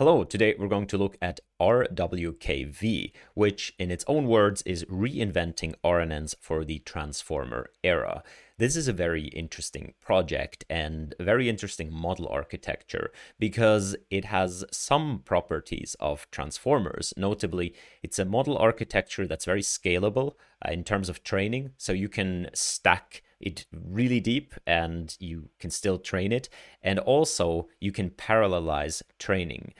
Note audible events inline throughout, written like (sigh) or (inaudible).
Hello, today we're going to look at RWKV, which in its own words is reinventing RNNs for the transformer era. This is a very interesting project and a very interesting model architecture because it has some properties of transformers. Notably, it's a model architecture that's very scalable uh, in terms of training, so you can stack it really deep and you can still train it. And also, you can parallelize training.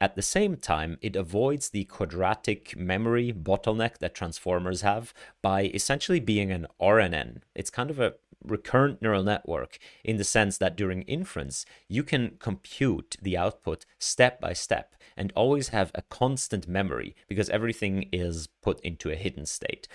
At the same time, it avoids the quadratic memory bottleneck that transformers have by essentially being an RNN. It's kind of a recurrent neural network in the sense that during inference, you can compute the output step by step and always have a constant memory because everything is put into a hidden state.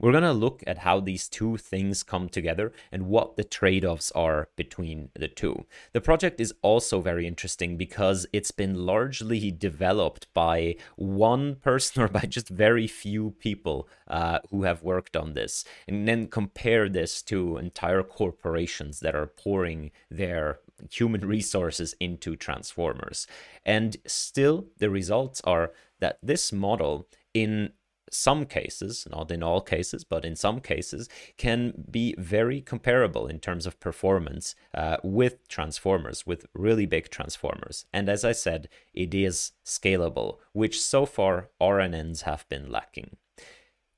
We're going to look at how these two things come together and what the trade offs are between the two. The project is also very interesting because it's been largely developed by one person or by just very few people uh, who have worked on this. And then compare this to entire corporations that are pouring their human (laughs) resources into transformers. And still, the results are that this model in some cases, not in all cases, but in some cases, can be very comparable in terms of performance uh, with transformers, with really big transformers. And as I said, it is scalable, which so far RNNs have been lacking.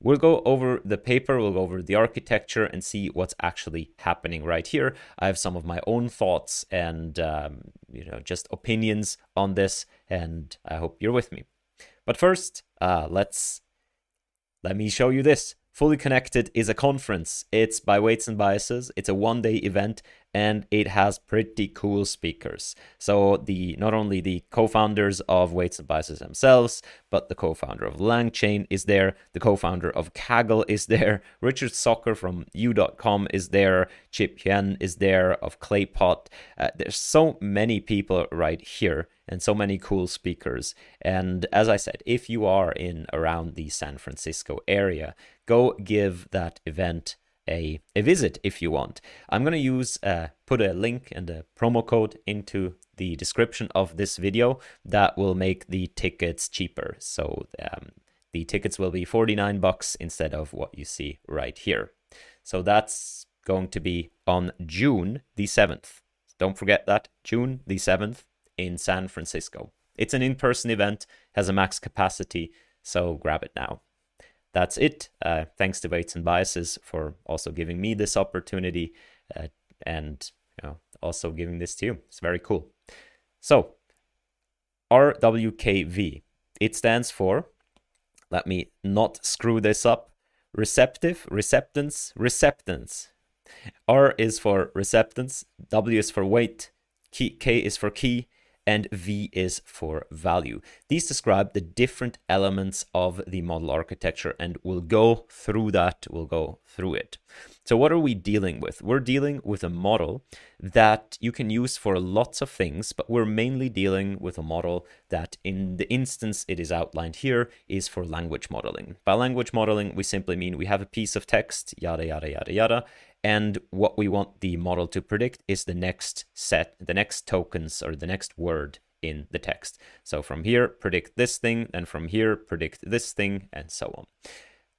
We'll go over the paper, we'll go over the architecture and see what's actually happening right here. I have some of my own thoughts and um, you know just opinions on this, and I hope you're with me. But first, uh, let's let me show you this. Fully Connected is a conference. It's by Weights and Biases. It's a one day event and it has pretty cool speakers. So the not only the co-founders of Weights and Biases themselves, but the co-founder of LangChain is there, the co-founder of Kaggle is there, (laughs) Richard Socher from You.com is there, Chip Huyen is there of Claypot. Uh, there's so many people right here and so many cool speakers. And as I said, if you are in around the San Francisco area, go give that event a, a visit if you want. I'm going to use uh, put a link and a promo code into the description of this video that will make the tickets cheaper. So um, the tickets will be 49 bucks instead of what you see right here. So that's going to be on June the 7th. Don't forget that June the 7th in San Francisco. It's an in-person event, has a max capacity, so grab it now that's it. Uh, thanks to Weights and Biases for also giving me this opportunity uh, and you know, also giving this to you. It's very cool. So, RWKV, it stands for, let me not screw this up, receptive, receptance, receptance. R is for receptance, W is for weight, K is for key, and V is for value. These describe the different elements of the model architecture, and we'll go through that, we'll go through it. So, what are we dealing with? We're dealing with a model that you can use for lots of things, but we're mainly dealing with a model that, in the instance it is outlined here, is for language modeling. By language modeling, we simply mean we have a piece of text, yada, yada, yada, yada, and what we want the model to predict is the next set, the next tokens or the next word in the text. So from here, predict this thing, and from here, predict this thing, and so on.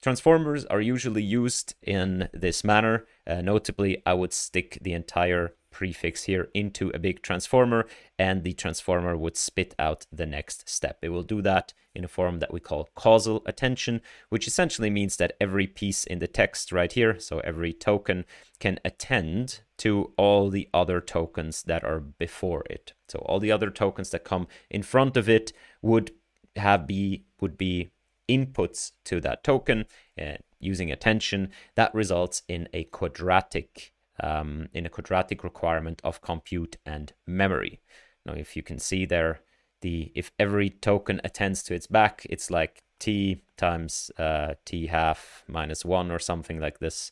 Transformers are usually used in this manner. Uh, notably, I would stick the entire prefix here into a big transformer and the transformer would spit out the next step. It will do that in a form that we call causal attention, which essentially means that every piece in the text right here, so every token, can attend to all the other tokens that are before it. So all the other tokens that come in front of it would have be would be inputs to that token uh, using attention that results in a quadratic um, in a quadratic requirement of compute and memory. Now, if you can see there, the if every token attends to its back, it's like t times uh, t half minus one or something like this.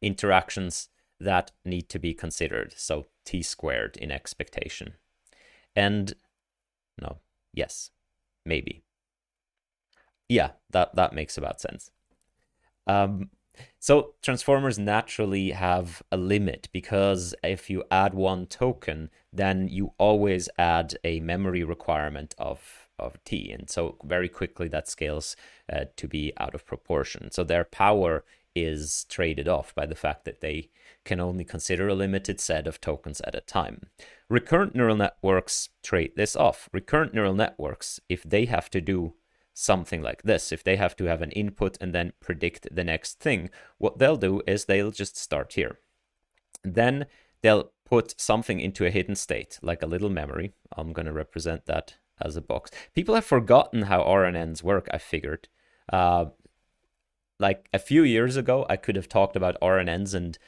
Interactions that need to be considered. So t squared in expectation. And no, yes, maybe. Yeah, that that makes about sense. Um, So transformers naturally have a limit because if you add one token, then you always add a memory requirement of of t, and so very quickly that scales uh, to be out of proportion. So their power is traded off by the fact that they can only consider a limited set of tokens at a time. Recurrent neural networks trade this off. Recurrent neural networks, if they have to do something like this. If they have to have an input and then predict the next thing, what they'll do is they'll just start here. Then they'll put something into a hidden state, like a little memory. I'm going to represent that as a box. People have forgotten how RNNs work, I figured. Uh, like a few years ago, I could have talked about RNNs and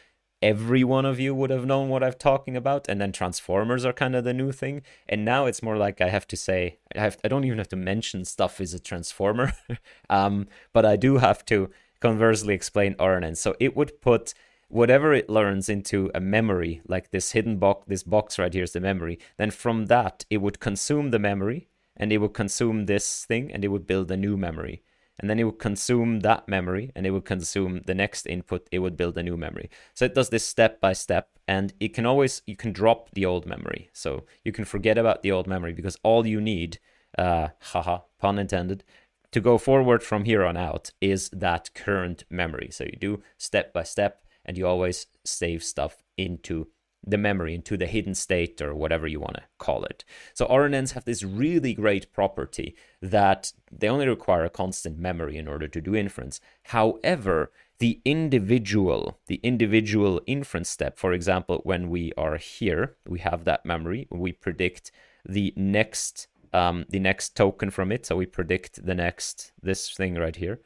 every one of you would have known what I'm talking about. And then transformers are kind of the new thing. And now it's more like I have to say, I have, I don't even have to mention stuff is a transformer, (laughs) um, but I do have to conversely explain RNN. So it would put whatever it learns into a memory, like this hidden box, this box right here is the memory. Then from that, it would consume the memory and it would consume this thing and it would build a new memory and then it would consume that memory and it would consume the next input it would build a new memory. So it does this step by step and it can always you can drop the old memory. So you can forget about the old memory because all you need uh haha pun intended to go forward from here on out is that current memory. So you do step by step and you always save stuff into the memory into the hidden state or whatever you want to call it. So RNNs have this really great property that they only require a constant memory in order to do inference. However, the individual, the individual inference step, for example, when we are here, we have that memory, we predict the next um, the next token from it. So we predict the next this thing right here.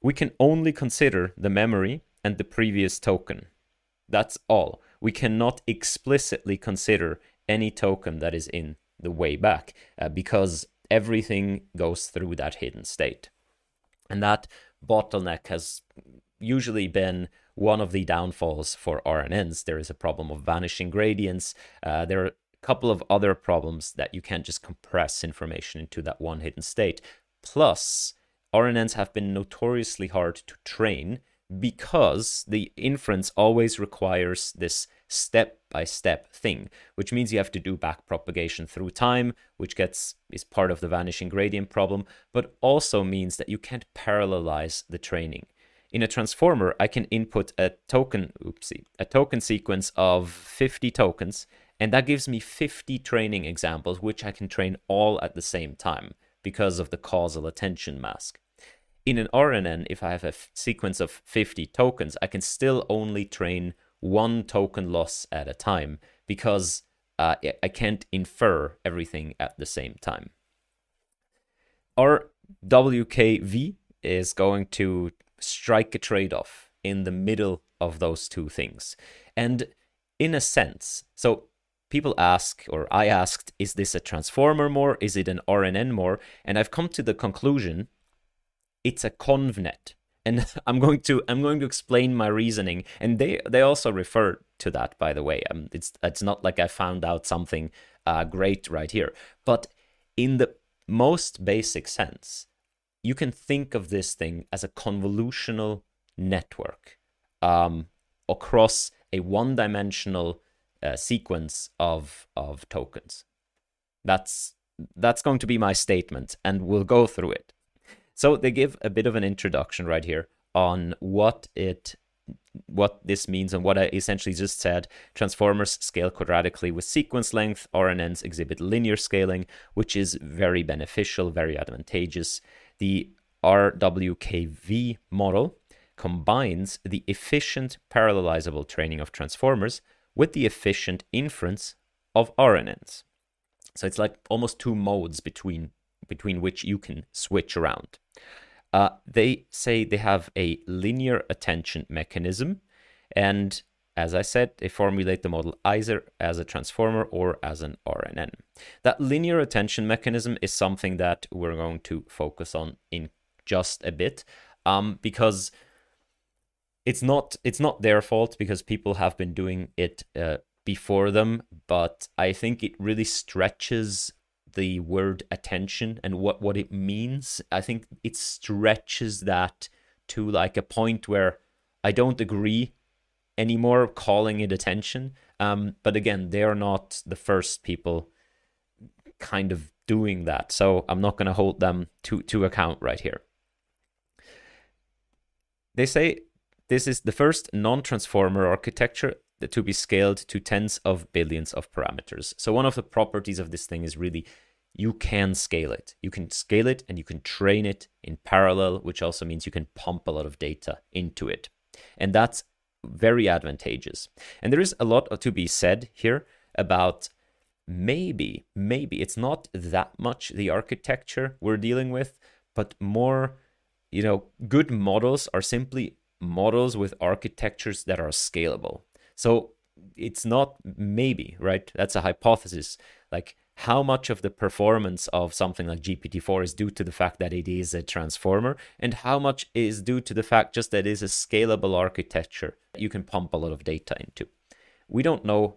We can only consider the memory and the previous token. That's all we cannot explicitly consider any token that is in the way back uh, because everything goes through that hidden state. And that bottleneck has usually been one of the downfalls for RNNs. There is a problem of vanishing gradients. Uh, there are a couple of other problems that you can't just compress information into that one hidden state. Plus, RNNs have been notoriously hard to train because the inference always requires this step by step thing, which means you have to do back propagation through time, which gets is part of the vanishing gradient problem, but also means that you can't parallelize the training. In a transformer, I can input a token, oopsie, a token sequence of 50 tokens, and that gives me 50 training examples, which I can train all at the same time because of the causal attention mask in an RNN, if I have a sequence of 50 tokens, I can still only train one token loss at a time because uh, I can't infer everything at the same time. Our WKV is going to strike a trade off in the middle of those two things. And in a sense, so people ask, or I asked, is this a transformer more? Is it an RNN more? And I've come to the conclusion it's a convnet. And (laughs) i'm going to i'm going to explain my reasoning. And they they also refer to that by the way. Um, it's it's not like i found out something uh, great right here. But in the most basic sense you can think of this thing as a convolutional network um, across a one-dimensional uh, sequence of of tokens. That's that's going to be my statement and we'll go through it so they give a bit of an introduction right here on what it what this means and what I essentially just said. Transformers scale quadratically with sequence length. RNNs exhibit linear scaling, which is very beneficial, very advantageous. The RWKV model combines the efficient parallelizable training of transformers with the efficient inference of RNNs. So it's like almost two modes between between which you can switch around. Uh, they say they have a linear attention mechanism, and as I said, they formulate the model either as a transformer or as an RNN. That linear attention mechanism is something that we're going to focus on in just a bit, um, because it's not it's not their fault because people have been doing it uh, before them, but I think it really stretches the word attention and what, what it means. I think it stretches that to like a point where I don't agree anymore calling it attention. Um, but again, they are not the first people kind of doing that. So I'm not going to hold them to, to account right here. They say this is the first non transformer architecture to be scaled to tens of billions of parameters. So one of the properties of this thing is really you can scale it. You can scale it and you can train it in parallel, which also means you can pump a lot of data into it. And that's very advantageous. And there is a lot to be said here about maybe, maybe it's not that much the architecture we're dealing with, but more, you know, good models are simply models with architectures that are scalable. So it's not maybe, right? That's a hypothesis. Like how much of the performance of something like GPT-4 is due to the fact that it is a transformer and how much is due to the fact just that it is a scalable architecture that you can pump a lot of data into. We don't know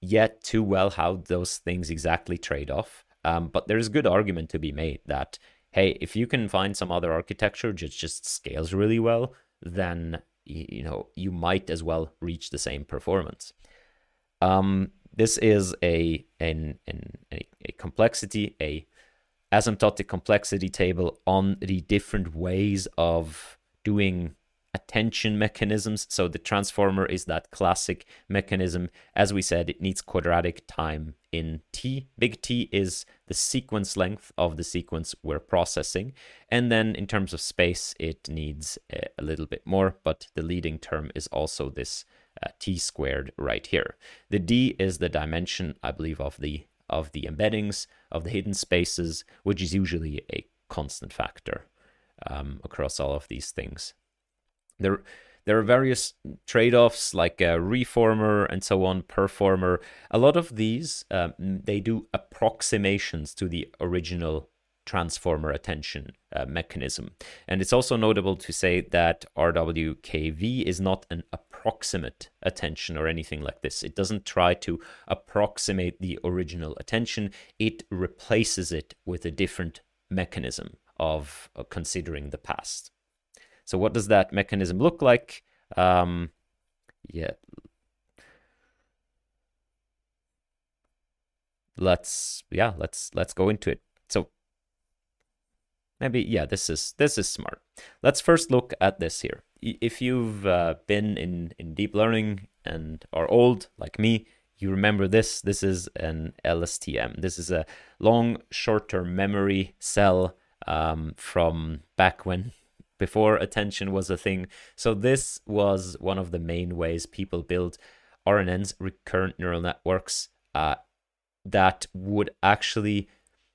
yet too well how those things exactly trade off, um, but there's a good argument to be made that, hey, if you can find some other architecture that just scales really well, then you know you might as well reach the same performance. Um, this is a an, an a, a complexity a asymptotic complexity table on the different ways of doing attention mechanisms. So the transformer is that classic mechanism. As we said, it needs quadratic time in T. Big T is the sequence length of the sequence we're processing. And then in terms of space, it needs a little bit more, but the leading term is also this uh, T squared right here. The D is the dimension, I believe, of the of the embeddings, of the hidden spaces, which is usually a constant factor um, across all of these things. There, there are various trade-offs like a reformer and so on, performer. A lot of these, um, they do approximations to the original transformer attention uh, mechanism. And it's also notable to say that RWKV is not an approximate attention or anything like this. It doesn't try to approximate the original attention, it replaces it with a different mechanism of uh, considering the past. So what does that mechanism look like? Um, yeah. Let's yeah, let's let's go into it. So maybe yeah, this is this is smart. Let's first look at this here. If you've uh, been in in deep learning and are old like me, you remember this. This is an LSTM. This is a long short-term memory cell um, from back when before attention was a thing. So this was one of the main ways people build RNNs, recurrent neural networks, uh, that would actually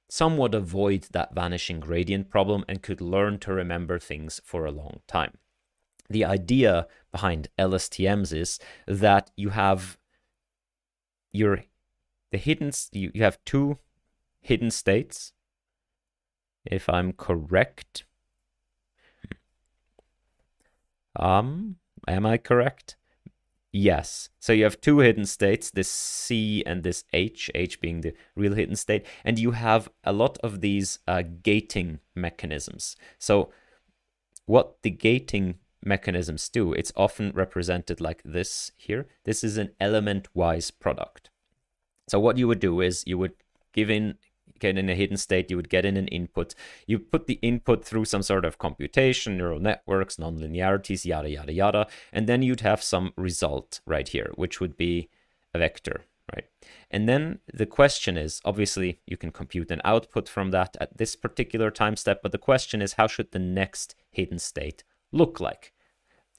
somewhat avoid that vanishing gradient problem and could learn to remember things for a long time. The idea behind LSTMs is that you have your the hidden you, you have two hidden states if I'm correct um, am I correct? Yes. So you have two hidden states, this C and this H, H being the real hidden state, and you have a lot of these uh, gating mechanisms. So what the gating mechanisms do, it's often represented like this here. This is an element-wise product. So what you would do is you would give in in a hidden state, you would get in an input. You put the input through some sort of computation, neural networks, nonlinearities, yada, yada, yada. And then you'd have some result right here, which would be a vector, right? And then the question is obviously, you can compute an output from that at this particular time step. But the question is, how should the next hidden state look like?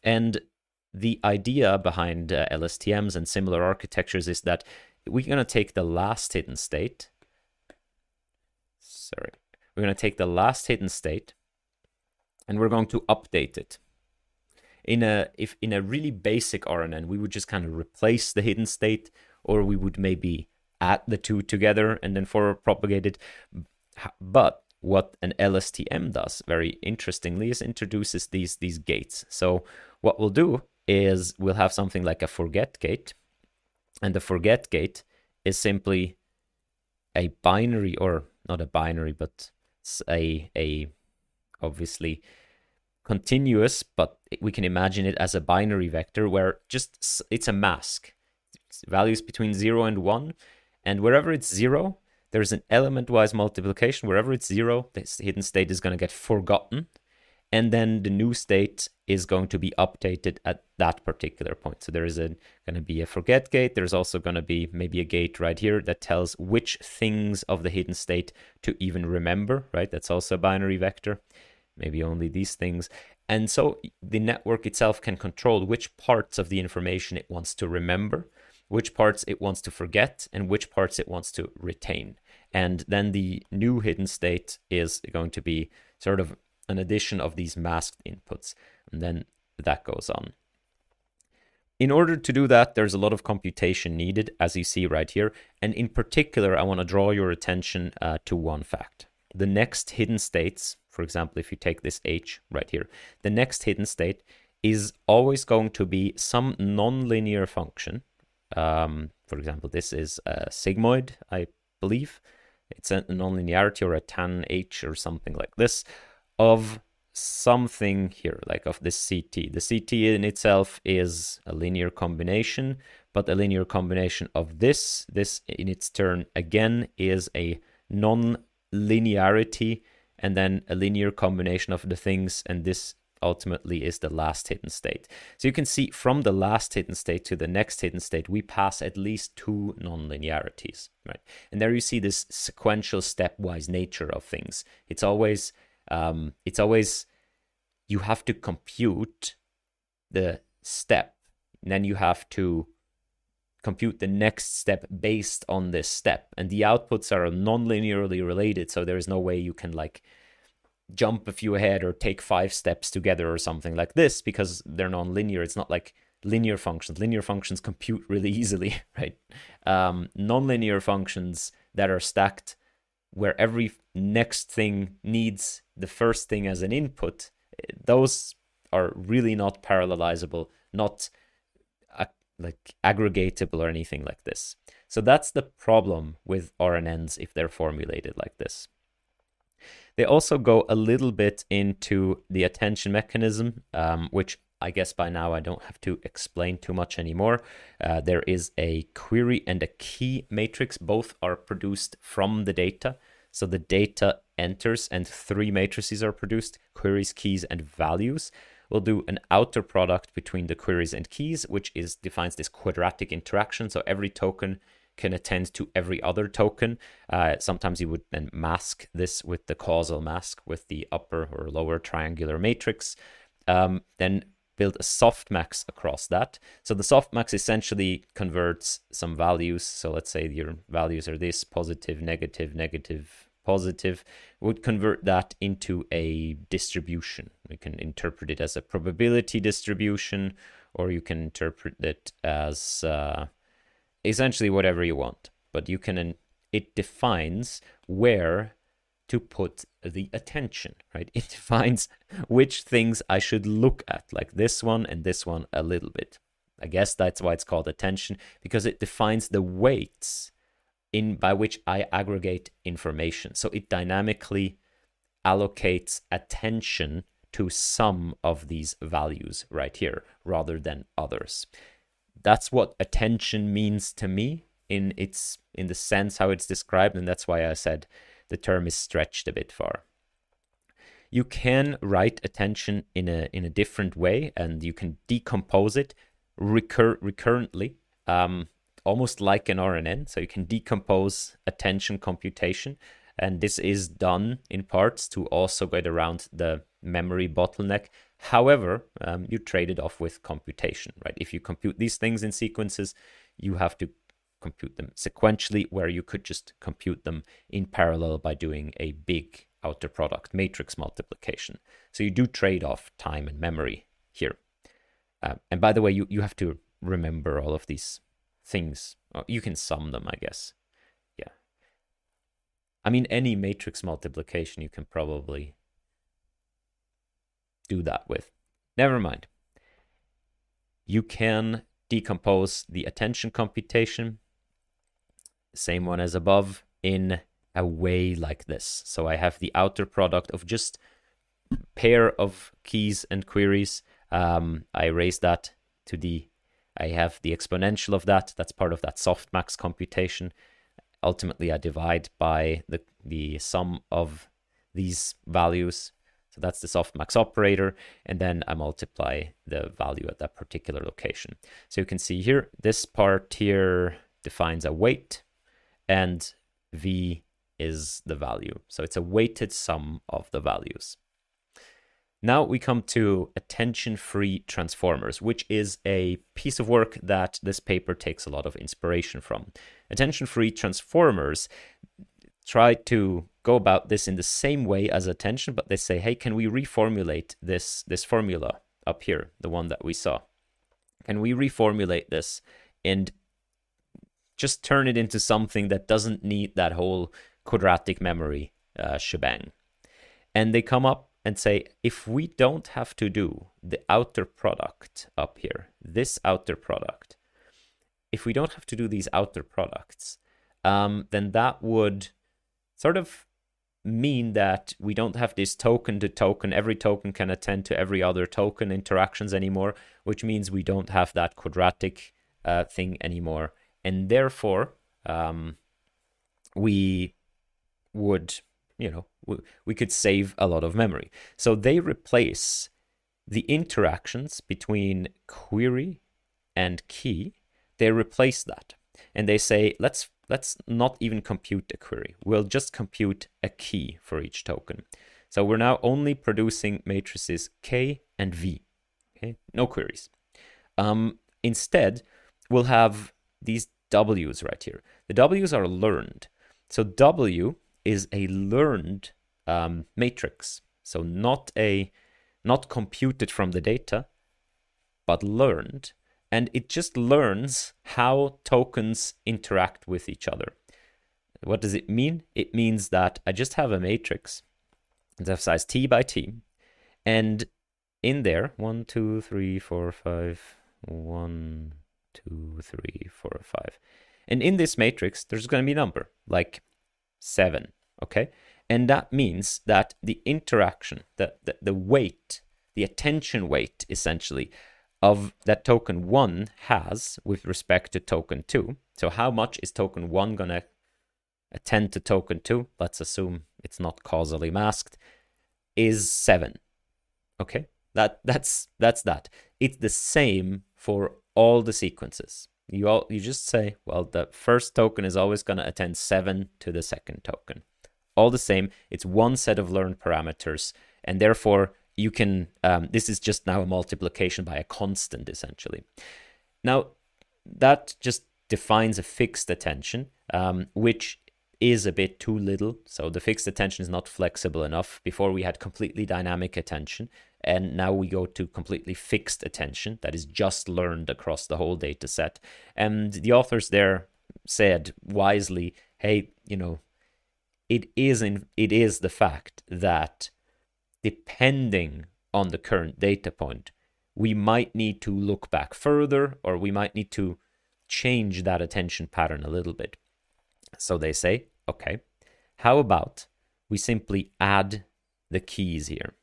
And the idea behind uh, LSTMs and similar architectures is that we're going to take the last hidden state sorry. We're going to take the last hidden state and we're going to update it. In a if in a really basic RNN, we would just kind of replace the hidden state, or we would maybe add the two together and then forward propagate it. But what an LSTM does, very interestingly, is introduces these these gates. So what we'll do is we'll have something like a forget gate, and the forget gate is simply a binary or not a binary, but it's a a obviously continuous, but we can imagine it as a binary vector where just it's a mask. It's values between 0 and 1. And wherever it's 0, there's an element-wise multiplication. Wherever it's 0, this hidden state is going to get forgotten. And then the new state is going to be updated at that particular point. So there is going to be a forget gate. There's also going to be maybe a gate right here that tells which things of the hidden state to even remember, right? That's also a binary vector maybe only these things. And so the network itself can control which parts of the information it wants to remember, which parts it wants to forget, and which parts it wants to retain. And then the new hidden state is going to be sort of an addition of these masked inputs. And then that goes on. In order to do that, there's a lot of computation needed, as you see right here. And in particular, I want to draw your attention uh, to one fact. The next hidden states for example, if you take this h right here, the next hidden state is always going to be some nonlinear function. Um, for example, this is a sigmoid, I believe. It's a nonlinearity or a tan h or something like this of something here, like of this CT. The CT in itself is a linear combination, but a linear combination of this, this in its turn again is a non-linearity and then a linear combination of the things, and this ultimately is the last hidden state. So you can see from the last hidden state to the next hidden state, we pass at least two nonlinearities, right? And there you see this sequential stepwise nature of things. It's always, um, it's always, you have to compute the step, and then you have to compute the next step based on this step. And the outputs are non-linearly related, so there is no way you can like jump a few ahead or take five steps together or something like this because they're non-linear. It's not like linear functions. Linear functions compute really (laughs) easily, right? Um, non-linear functions that are stacked where every next thing needs the first thing as an input, those are really not parallelizable, not like aggregatable or anything like this. So that's the problem with RNNs if they're formulated like this. They also go a little bit into the attention mechanism, um, which I guess by now I don't have to explain too much anymore. Uh, there is a query and a key matrix. Both are produced from the data. So the data enters and three matrices are produced, queries, keys, and values we'll do an outer product between the queries and keys, which is defines this quadratic interaction. So every token can attend to every other token. Uh, sometimes you would then mask this with the causal mask with the upper or lower triangular matrix. Um, then build a softmax across that. So the softmax essentially converts some values. So let's say your values are this positive, negative, negative, positive, would convert that into a distribution. We can interpret it as a probability distribution, or you can interpret it as uh, essentially whatever you want. But you can, it defines where to put the attention, right? (laughs) It defines which things I should look at, like this one and this one a little bit. I guess that's why it's called attention, because it defines the weights in by which I aggregate information. So it dynamically allocates attention to some of these values right here rather than others. That's what attention means to me in its in the sense how it's described and that's why I said the term is stretched a bit far. You can write attention in a in a different way and you can decompose it recur recurrently. Um, almost like an RNN. So you can decompose attention computation. And this is done in parts to also get around the memory bottleneck. However, um, you trade it off with computation, right? If you compute these things in sequences, you have to compute them sequentially, where you could just compute them in parallel by doing a big outer product matrix multiplication. So you do trade off time and memory here. Uh, and by the way, you, you have to remember all of these things. You can sum them, I guess. Yeah. I mean, any matrix multiplication you can probably do that with. Never mind. You can decompose the attention computation, same one as above, in a way like this. So I have the outer product of just pair of keys and queries. Um, I raise that to the, I have the exponential of that. That's part of that softmax computation. Ultimately, I divide by the, the sum of these values. So that's the softmax operator. And then I multiply the value at that particular location. So you can see here, this part here defines a weight and V is the value. So it's a weighted sum of the values. Now we come to attention-free transformers, which is a piece of work that this paper takes a lot of inspiration from. Attention-free transformers try to go about this in the same way as attention, but they say, hey, can we reformulate this, this formula up here, the one that we saw? Can we reformulate this and just turn it into something that doesn't need that whole quadratic memory uh, shebang? And they come up and say, if we don't have to do the outer product up here, this outer product, if we don't have to do these outer products, um, then that would sort of mean that we don't have this token to token. Every token can attend to every other token interactions anymore, which means we don't have that quadratic uh, thing anymore. And therefore, um, we would you know, we we could save a lot of memory. So they replace the interactions between query and key. They replace that, and they say let's let's not even compute a query. We'll just compute a key for each token. So we're now only producing matrices k and v. Okay, no queries. Um, instead, we'll have these w's right here. The w's are learned. So w is a learned um, matrix. So not a not computed from the data, but learned. And it just learns how tokens interact with each other. What does it mean? It means that I just have a matrix of size t by t. And in there, one, two, three, four, five, one, two, three, four, five. And in this matrix, there's going to be a number like 7, okay? And that means that the interaction, the, the, the weight, the attention weight essentially of that token 1 has with respect to token 2. So how much is token 1 going to attend to token 2? Let's assume it's not causally masked is 7. Okay? That that's that's that. It's the same for all the sequences. You all you just say, well, the first token is always going to attend seven to the second token. All the same, it's one set of learned parameters, and therefore you can. Um, this is just now a multiplication by a constant, essentially. Now that just defines a fixed attention, um, which is a bit too little. So the fixed attention is not flexible enough. Before we had completely dynamic attention, and now we go to completely fixed attention that is just learned across the whole data set. And the authors there said wisely, hey, you know, it is in it is the fact that depending on the current data point, we might need to look back further or we might need to change that attention pattern a little bit. So they say, okay, how about we simply add the keys here?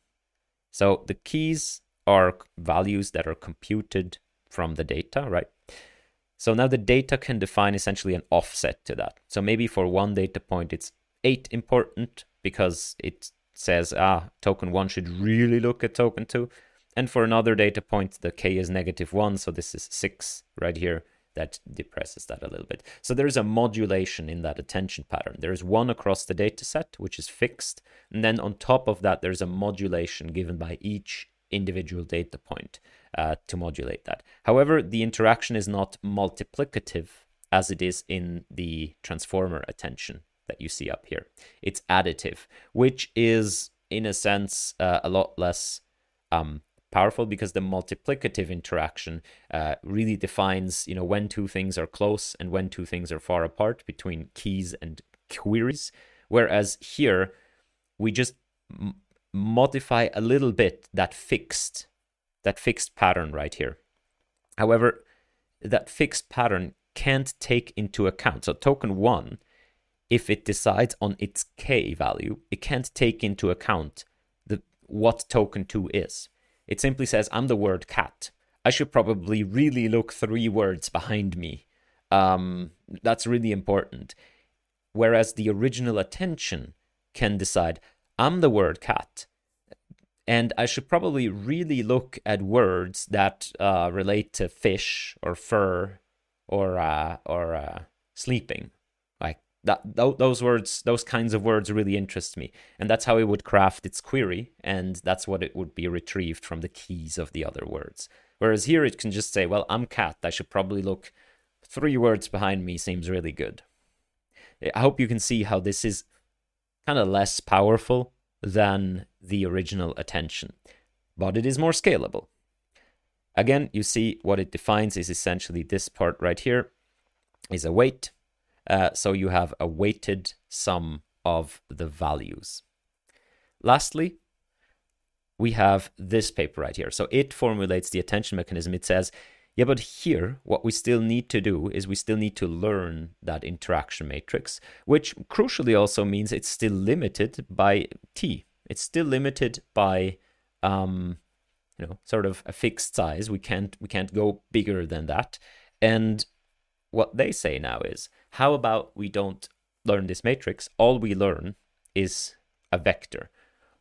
So the keys are values that are computed from the data, right? So now the data can define essentially an offset to that. So maybe for one data point, it's eight important because it says, ah, token one should really look at token two. And for another data point, the k is negative one. So this is six right here that depresses that a little bit. So there's a modulation in that attention pattern. There's one across the data set, which is fixed. And then on top of that, there's a modulation given by each individual data point uh, to modulate that. However, the interaction is not multiplicative as it is in the transformer attention that you see up here. It's additive, which is in a sense uh, a lot less um, powerful because the multiplicative interaction uh, really defines you know when two things are close and when two things are far apart between keys and queries. Whereas here we just modify a little bit that fixed that fixed pattern right here. However that fixed pattern can't take into account. So token 1 if it decides on its k value it can't take into account the what token 2 is. It simply says, I'm the word cat. I should probably really look three words behind me. Um, that's really important. Whereas the original attention can decide, I'm the word cat. And I should probably really look at words that uh, relate to fish or fur or uh, or uh, sleeping. That, th- those words, those kinds of words really interest me, and that's how it would craft its query, and that's what it would be retrieved from the keys of the other words. Whereas here it can just say, "Well, I'm cat. I should probably look three words behind me." Seems really good. I hope you can see how this is kind of less powerful than the original attention, but it is more scalable. Again, you see what it defines is essentially this part right here is a weight. Uh, so you have a weighted sum of the values. Lastly, we have this paper right here. So it formulates the attention mechanism. It says, yeah, but here, what we still need to do is we still need to learn that interaction matrix, which crucially also means it's still limited by t. It's still limited by, um, you know, sort of a fixed size. We can't we can't go bigger than that. And what they say now is, how about we don't learn this matrix? All we learn is a vector.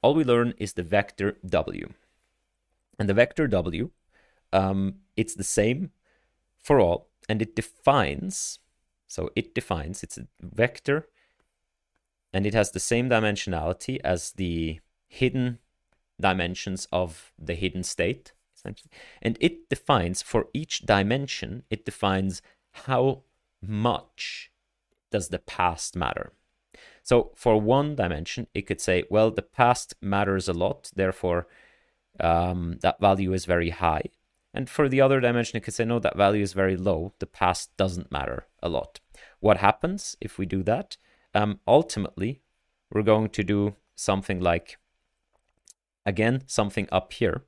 All we learn is the vector w. And the vector w, um, it's the same for all, and it defines, so it defines, it's a vector, and it has the same dimensionality as the hidden dimensions of the hidden state, essentially. And it defines, for each dimension, it defines how much does the past matter. So for one dimension, it could say, well, the past matters a lot, therefore um, that value is very high. And for the other dimension, it could say, no, that value is very low. The past doesn't matter a lot. What happens if we do that? Um, ultimately, we're going to do something like, again, something up here.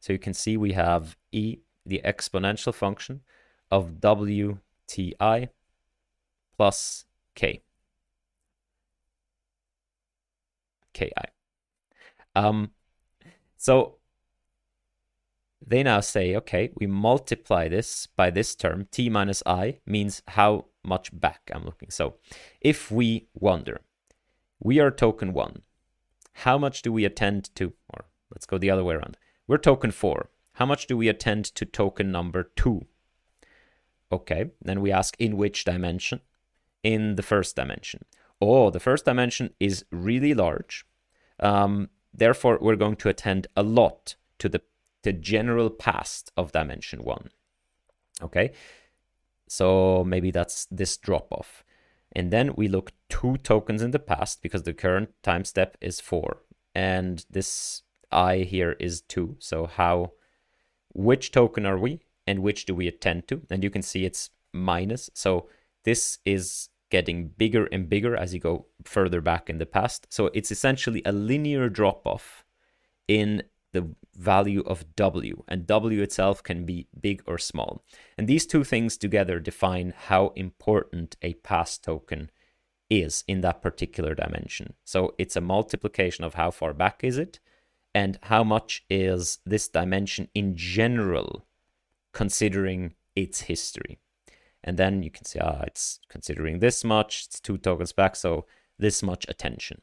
So you can see we have e, the exponential function of wti plus k. ki. Um, so they now say, okay, we multiply this by this term, t minus i means how much back I'm looking. So if we wonder, we are token one, how much do we attend to, or let's go the other way around, we're token four, how much do we attend to token number two? Okay, then we ask in which dimension? In the first dimension. Oh, the first dimension is really large. Um, therefore, we're going to attend a lot to the, the general past of dimension one. Okay, so maybe that's this drop off. And then we look two tokens in the past because the current time step is four. And this i here is two. So how, which token are we and which do we attend to? And you can see it's minus. So this is getting bigger and bigger as you go further back in the past. So it's essentially a linear drop off in the value of W, and W itself can be big or small. And these two things together define how important a past token is in that particular dimension. So it's a multiplication of how far back is it, and how much is this dimension in general, considering its history. And then you can say, ah, it's considering this much, it's two tokens back, so this much attention.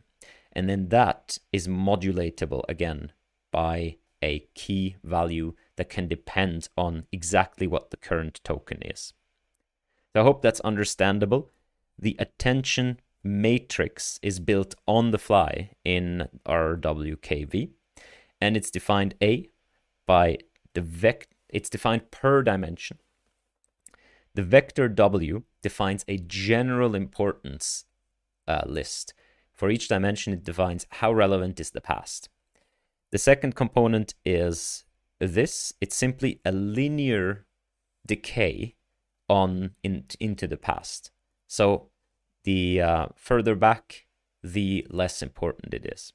And then that is modulatable again by a key value that can depend on exactly what the current token is. So I hope that's understandable. The attention matrix is built on the fly in RWKV, and it's defined A by the vector, it's defined per dimension. The vector W defines a general importance uh, list. For each dimension, it defines how relevant is the past. The second component is this. It's simply a linear decay on in, into the past. So the uh, further back, the less important it is.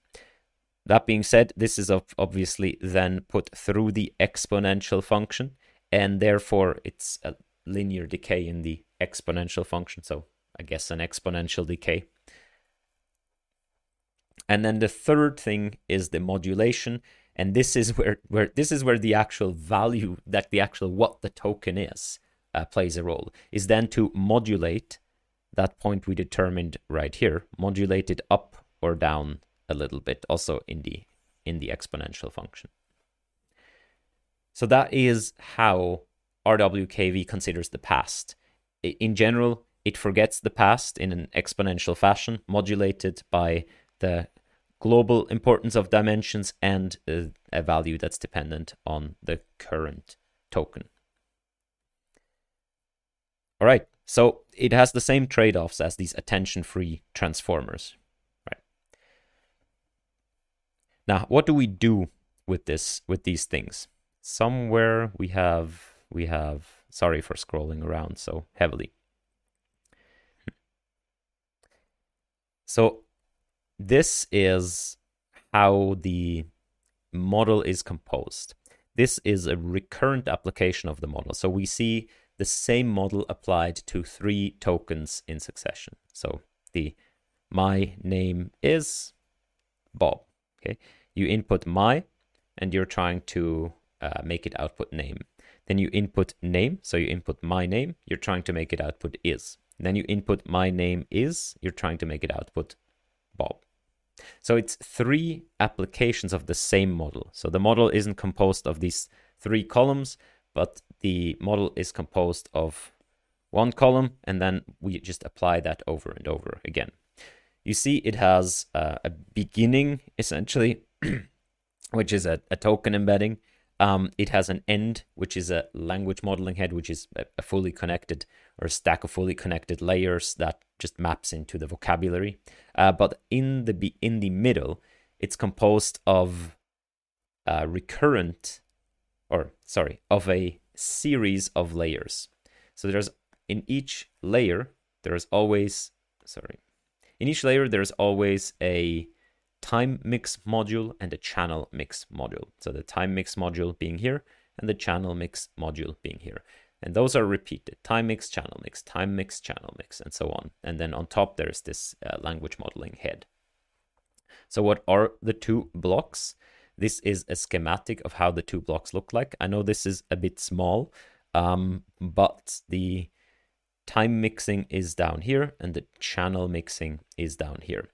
That being said, this is obviously then put through the exponential function, and therefore it's a linear decay in the exponential function. So I guess an exponential decay. And then the third thing is the modulation. And this is (laughs) where, where this is where the actual value that the actual what the token is uh, plays a role is then to modulate that point we determined right here, modulate it up or down a little bit also in the in the exponential function. So that is how RWKV considers the past. In general, it forgets the past in an exponential fashion, modulated by the global importance of dimensions and a, a value that's dependent on the current token. All right, so it has the same trade-offs as these attention-free transformers. Right. Now, what do we do with this with these things? Somewhere we have we have sorry for scrolling around so heavily. So this is how the model is composed. This is a recurrent application of the model. So we see the same model applied to three tokens in succession. So the my name is Bob. Okay, you input my, and you're trying to uh, make it output name. Then you input name, so you input my name. You're trying to make it output is. Then you input my name is. You're trying to make it output Bob. So it's three applications of the same model. So the model isn't composed of these three columns, but the model is composed of one column, and then we just apply that over and over again. You see it has uh, a beginning, essentially, (clears throat) which is a, a token embedding. Um, it has an end, which is a language modeling head, which is a, a fully connected or a stack of fully connected layers that just maps into the vocabulary. Uh, but in the in the middle, it's composed of uh, recurrent, or sorry, of a series of layers. So there's in each layer there's always sorry, in each layer there's always a time mix module and a channel mix module. So the time mix module being here and the channel mix module being here. And those are repeated, time mix, channel mix, time mix, channel mix, and so on. And then on top, there's this uh, language modeling head. So what are the two blocks? This is a schematic of how the two blocks look like. I know this is a bit small, um, but the time mixing is down here and the channel mixing is down here.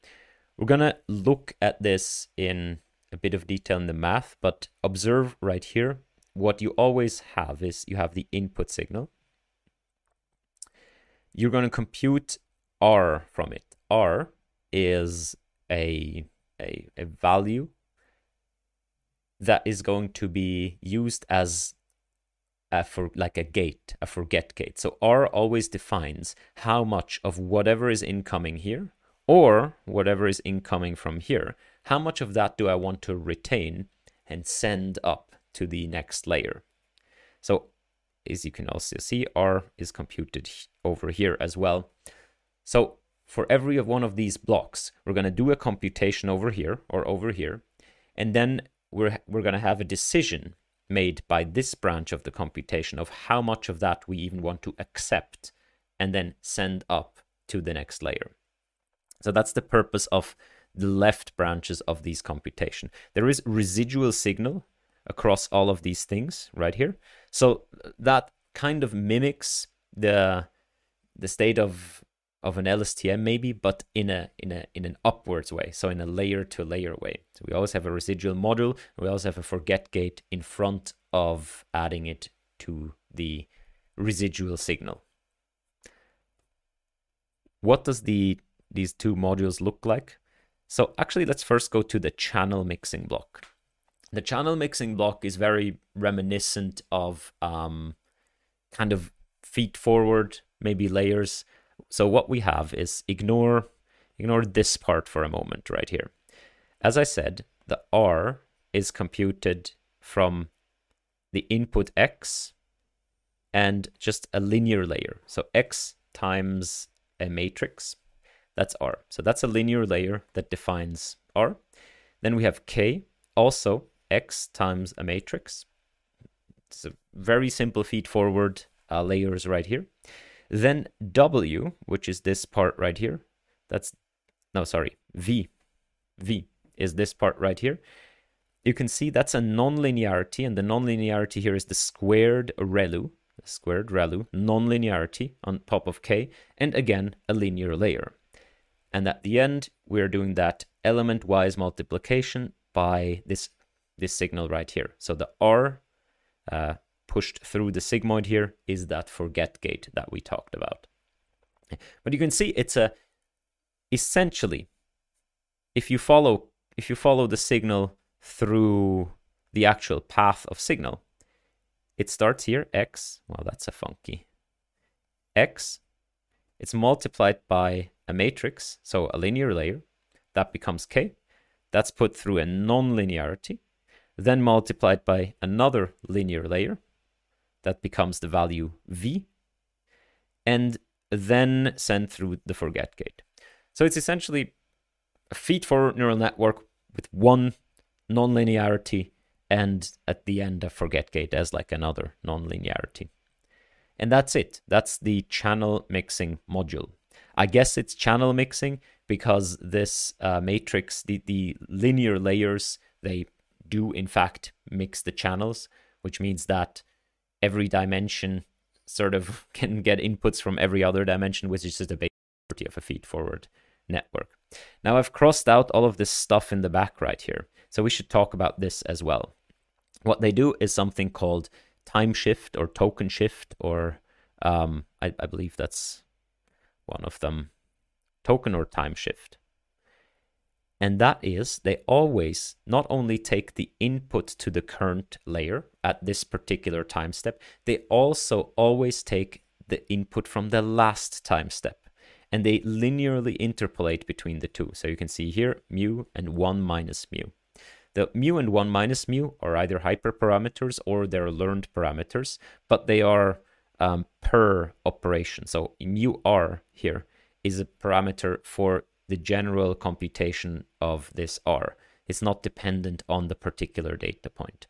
We're gonna look at this in a bit of detail in the math, but observe right here what you always have is you have the input signal. You're going to compute R from it. R is a, a, a value that is going to be used as a for like a gate, a forget gate. So R always defines how much of whatever is incoming here or whatever is incoming from here, how much of that do I want to retain and send up to the next layer. So as you can also see, R is computed over here as well. So for every one of these blocks, we're going to do a computation over here or over here, and then we're, we're going to have a decision made by this branch of the computation of how much of that we even want to accept and then send up to the next layer. So that's the purpose of the left branches of these computation. There is residual signal across all of these things right here. So that kind of mimics the the state of of an LSTM maybe, but in a in a in an upwards way, so in a layer to layer way. So we always have a residual module. We also have a forget gate in front of adding it to the residual signal. What does the these two modules look like? So actually, let's first go to the channel mixing block. The channel mixing block is very reminiscent of um, kind of feed forward, maybe layers. So what we have is ignore ignore this part for a moment right here. As I said, the R is computed from the input X and just a linear layer. So X times a matrix, that's R. So that's a linear layer that defines R. Then we have K, also x times a matrix. It's a very simple feed forward uh, layers right here. Then w, which is this part right here. That's, no, sorry, v, v. is this part right here. You can see that's a nonlinearity, and the nonlinearity here is the squared ReLU, squared ReLU, nonlinearity on top of k, and again, a linear layer. And at the end, we're doing that element-wise multiplication by this, this signal right here. So the R uh, pushed through the sigmoid here is that forget gate that we talked about. But you can see it's a essentially if you follow if you follow the signal through the actual path of signal, it starts here x. Well, that's a funky x. It's multiplied by a matrix, so a linear layer. That becomes k. That's put through a nonlinearity, then multiplied by another linear layer. That becomes the value v. And then sent through the forget gate. So it's essentially a feed-forward neural network with one nonlinearity and at the end a forget gate as like another nonlinearity. And that's it. That's the channel mixing module. I guess it's channel mixing because this uh, matrix, the, the linear layers, they do in fact mix the channels, which means that every dimension sort of (laughs) can get inputs from every other dimension, which is just a basic property of a feed forward network. Now I've crossed out all of this stuff in the back right here. So we should talk about this as well. What they do is something called time shift or token shift, or um, I, I believe that's one of them, token or time shift. And that is they always not only take the input to the current layer at this particular time step, they also always take the input from the last time step and they linearly interpolate between the two. So you can see here mu and 1 minus mu. The mu and 1 minus mu are either hyperparameters or they're learned parameters, but they are um, per operation. So mu r here is a parameter for the general computation of this R. It's not dependent on the particular data point.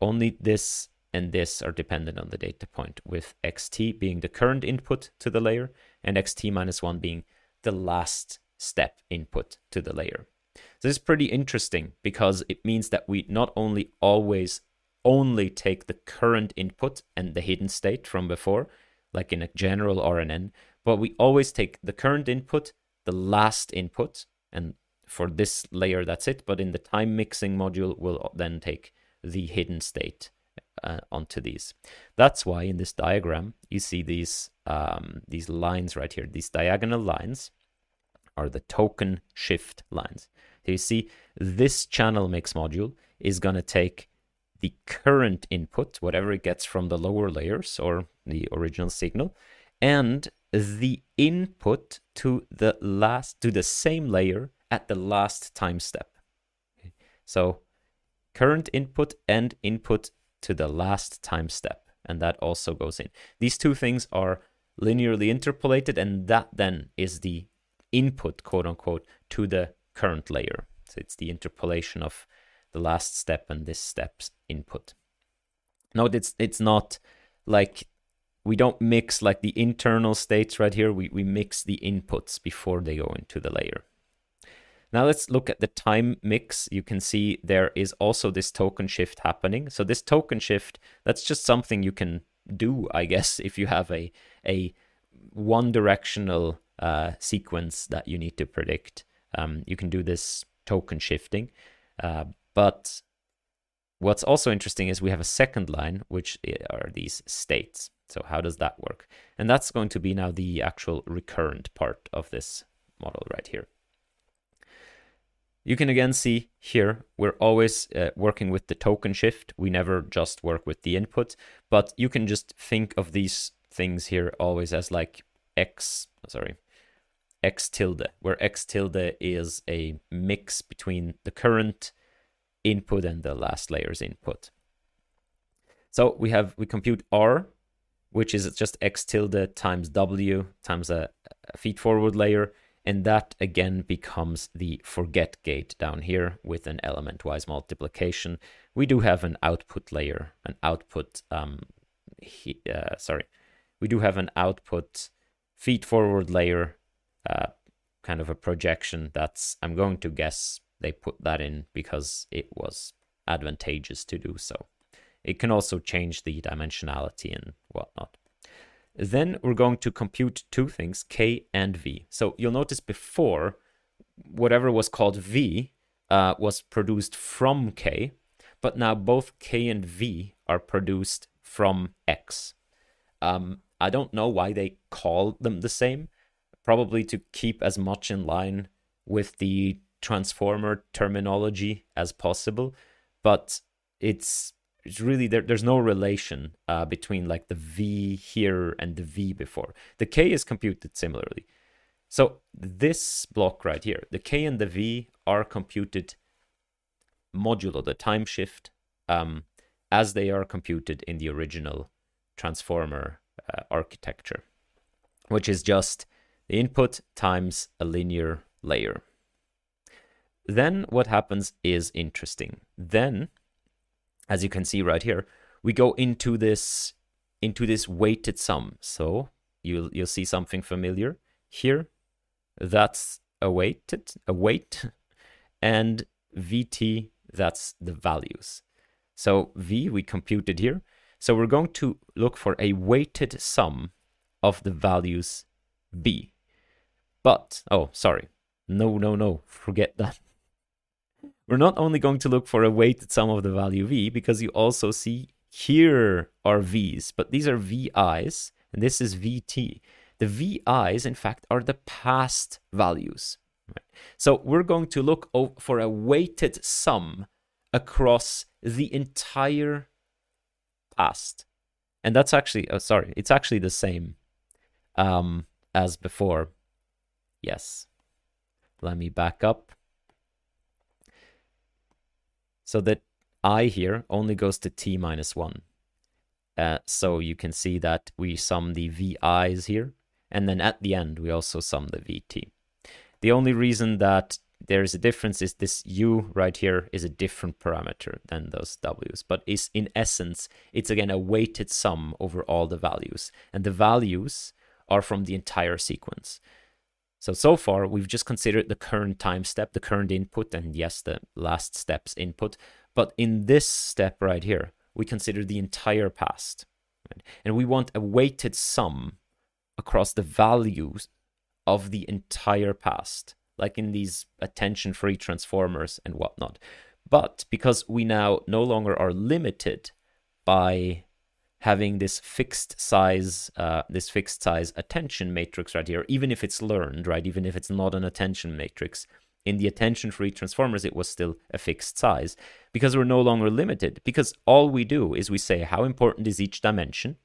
Only this and this are dependent on the data point, with xt being the current input to the layer and xt minus 1 being the last step input to the layer. So this is pretty interesting because it means that we not only always only take the current input and the hidden state from before, like in a general RNN, but we always take the current input the last input. And for this layer, that's it. But in the time mixing module, we'll then take the hidden state uh, onto these. That's why in this diagram, you see these, um, these lines right here. These diagonal lines are the token shift lines. So you see this channel mix module is going to take the current input, whatever it gets from the lower layers or the original signal, and the input to the last to the same layer at the last time step. So current input and input to the last time step, and that also goes in. These two things are linearly interpolated, and that then is the input, quote unquote, to the current layer. So it's the interpolation of the last step and this step's input. Note it's it's not like we don't mix like the internal states right here. We, we mix the inputs before they go into the layer. Now let's look at the time mix. You can see there is also this token shift happening. So this token shift, that's just something you can do, I guess, if you have a, a one directional uh, sequence that you need to predict. Um, you can do this token shifting. Uh, but what's also interesting is we have a second line, which are these states. So how does that work? And that's going to be now the actual recurrent part of this model right here. You can again see here, we're always uh, working with the token shift. We never just work with the input, but you can just think of these things here always as like x, sorry, x tilde, where x tilde is a mix between the current input and the last layer's input. So we have, we compute R which is just x tilde times w times a, a feed forward layer. And that again becomes the forget gate down here with an element wise multiplication. We do have an output layer, an output, um, he, uh, sorry, we do have an output feed forward layer, uh, kind of a projection that's, I'm going to guess, they put that in because it was advantageous to do so. It can also change the dimensionality and whatnot. Then we're going to compute two things, k and v. So you'll notice before, whatever was called v uh, was produced from k, but now both k and v are produced from x. Um, I don't know why they call them the same, probably to keep as much in line with the transformer terminology as possible, but it's it's really there, there's no relation uh, between like the v here and the v before. The k is computed similarly. So this block right here the k and the v are computed modulo the time shift um, as they are computed in the original transformer uh, architecture which is just the input times a linear layer then what happens is interesting then as you can see right here, we go into this into this weighted sum. So you'll you'll see something familiar here. That's a weighted a weight, (laughs) and VT that's the values. So V we computed here. So we're going to look for a weighted sum of the values B. But oh sorry, no no no, forget (laughs) that we're not only going to look for a weighted sum of the value v, because you also see here are v's, but these are vi's, and this is vt. The vi's, in fact, are the past values. Right? So we're going to look for a weighted sum across the entire past. And that's actually, oh, sorry, it's actually the same um, as before. Yes. Let me back up. So that i here only goes to t minus 1. Uh, so you can see that we sum the vi's here, and then at the end we also sum the vt. The only reason that there's a difference is this u right here is a different parameter than those w's, but is in essence, it's again a weighted sum over all the values, and the values are from the entire sequence. So, so far, we've just considered the current time step, the current input, and yes, the last step's input. But in this step right here, we consider the entire past. Right? And we want a weighted sum across the values of the entire past, like in these attention free transformers and whatnot. But because we now no longer are limited by having this fixed size, uh, this fixed size attention matrix right here, even if it's learned, right? Even if it's not an attention matrix. In the attention free transformers, it was still a fixed size because we're no longer limited. Because all we do is we say how important is each dimension